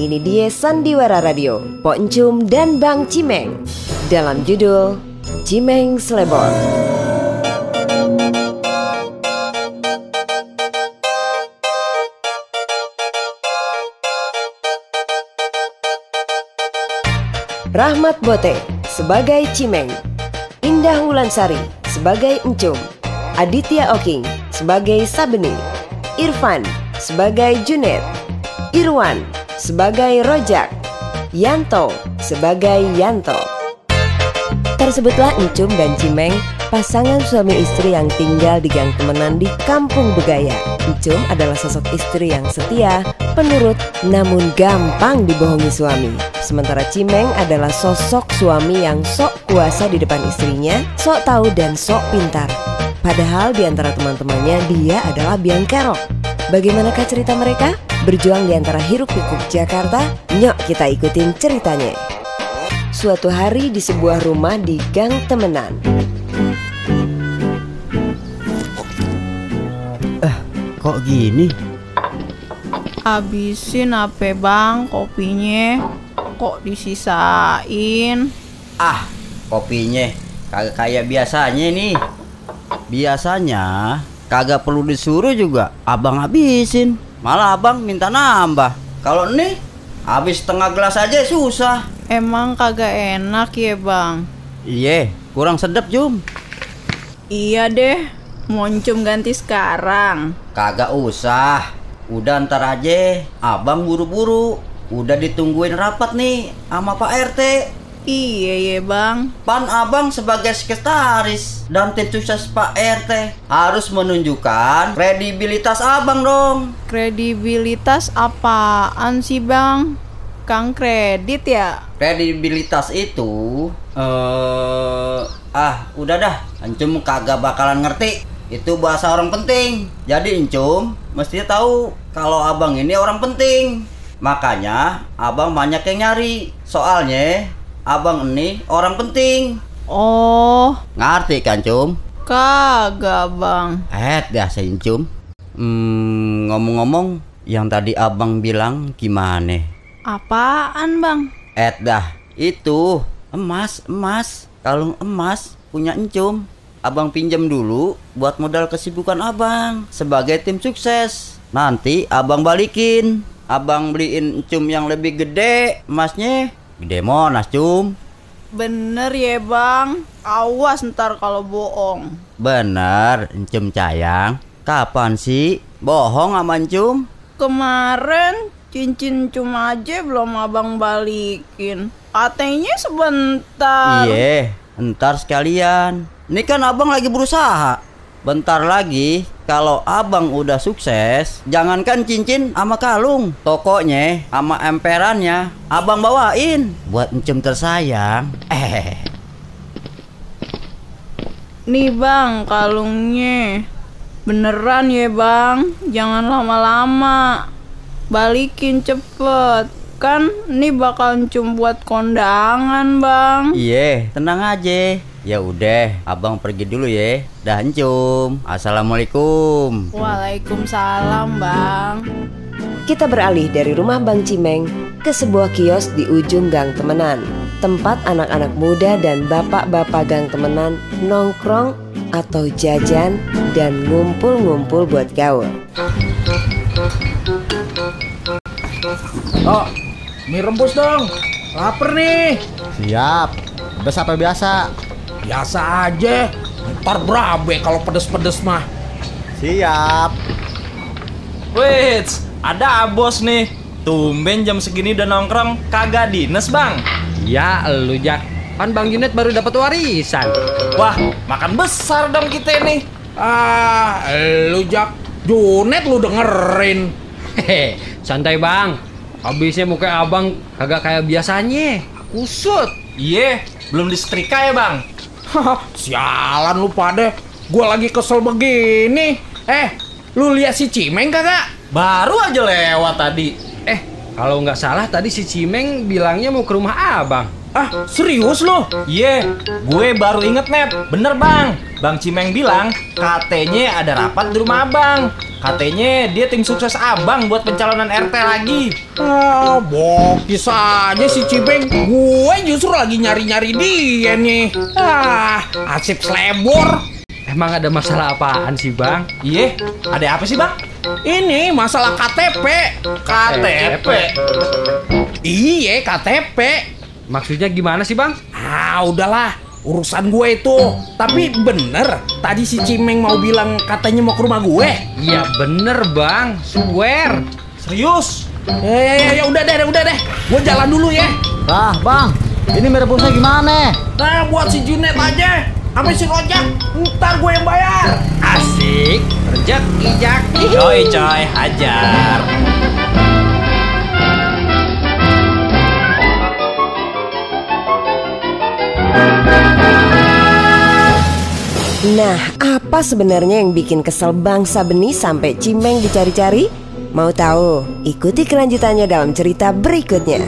ini dia Sandiwara Radio, Pok Encum dan Bang Cimeng. Dalam judul Cimeng Slebor. Rahmat Bote sebagai Cimeng, Indah Wulansari sebagai Encum, Aditya Oking sebagai Sabeni, Irfan sebagai Junet, Irwan sebagai Rojak, Yanto sebagai Yanto. Tersebutlah Encum dan Cimeng, pasangan suami istri yang tinggal di gang temenan di Kampung Begaya. Encum adalah sosok istri yang setia, penurut, namun gampang dibohongi suami. Sementara Cimeng adalah sosok suami yang sok kuasa di depan istrinya, sok tahu dan sok pintar. Padahal di antara teman-temannya dia adalah biang kerok. Bagaimanakah cerita mereka? Berjuang di antara hiruk pikuk Jakarta? Nyok kita ikutin ceritanya. Suatu hari di sebuah rumah di Gang Temenan. Kok gini? Habisin apa bang kopinya Kok disisain Ah, kopinya kagak kayak biasanya nih. Biasanya kagak perlu disuruh juga abang habisin. Malah abang minta nambah. Kalau nih habis setengah gelas aja susah. Emang kagak enak ya bang Iya, kurang sedap Jum. Iya deh Moncum ganti sekarang Kagak usah. Udah ntar aja. Abang buru-buru. Udah ditungguin rapat nih sama Pak RT. Iya ya bang Pan abang sebagai sekretaris dan tim sukses Pak RT harus menunjukkan kredibilitas abang dong. Kredibilitas apaan sih bang? Kang kredit ya? Kredibilitas itu eh ah udah dah, encum kagak bakalan ngerti. Itu bahasa orang penting. Jadi encum mestinya tahu kalau abang ini orang penting. Makanya abang banyak yang nyari. Soalnya abang ini orang penting. Oh Ngerti kan cum? kagak bang Eh, dah sencum. Hmm, ngomong-ngomong, yang tadi abang bilang gimana? Apaan bang? Eh, dah, itu emas, emas. Kalung emas punya encum. Abang pinjam dulu buat modal kesibukan abang sebagai tim sukses. Nanti abang balikin. Abang beliin encum yang lebih gede emasnya. Gede monas, cum. Bener ya bang Awas ntar kalau bohong Bener, encum sayang. Kapan sih bohong sama encum? Kemarin cincin cuma aja belum abang balikin Katanya sebentar Iya, ntar sekalian. Ini kan abang lagi berusaha. Bentar lagi, kalau abang udah sukses, jangankan cincin sama kalung, tokonya sama emperannya, abang bawain buat encem tersayang. Eh, Nih bang kalungnya. Beneran ya bang. Jangan lama-lama. Balikin cepet. Kan ini bakal cum buat kondangan bang. Iya, tenang aja. Ya udah, abang pergi dulu ya. Dah encum. Assalamualaikum. Waalaikumsalam bang Kita beralih dari rumah Bang Cimeng ke sebuah kios di ujung Gang Temenan. Tempat anak-anak muda dan bapak-bapak Gang Temenan nongkrong atau jajan dan ngumpul-ngumpul buat gaul. Oh, mie rebus dong. Laper nih. Siap. Pedas apa biasa? Biasa aja. Ntar berabe kalau pedes-pedes mah. Siap. Wits, ada bos nih. Tumben jam segini udah nongkrong kagak dinas bang. Ya lu Jak Kan Bang Junet baru dapat warisan Wah, makan besar dong kita nih. Ah, lu Jak. Junet lu dengerin. Hehe Santai Bang Habisnya muka abang kagak kayak biasanya Kusut Iya, belum disetrika ya bang. Sialan lu pada. Gua lagi kesel begini. Eh, lu lihat si Cimeng kagak? Baru aja lewat tadi. Eh kalau nggak salah tadi si Cimeng bilangnya mau ke rumah abang Ah, serius lu? Iya, gue baru inget net. Bener bang. Bang Cimeng bilang katanya ada rapat di rumah abang. Katanya dia tim sukses abang buat pencalonan RT lagi. Ah, bokis aja si Cibeng. Gue justru lagi nyari-nyari dia nih. Ah, asip selebor. Emang ada masalah apaan sih bang? Iya, ada apa sih bang? Ini masalah KTP. KTP. Iya, KTP. Maksudnya gimana sih bang? Ah, udahlah. Urusan gue itu. Tapi bener, tadi si Cimeng mau bilang katanya mau ke rumah gue. Iya bener bang, swear. Serius? Ya, ya, ya, ya, udah deh, udah deh. Gue jalan dulu ya. Lah, Bang. Ini merebusnya gimana? Nah, buat si Junet aja. Sama si Rojak, ntar gue yang bayar. Asik, rezeki jaki. Coy coy, hajar. Nah, apa sebenarnya yang bikin kesel bangsa benih sampai Cimeng dicari-cari? Mau tahu? Ikuti kelanjutannya dalam cerita berikutnya.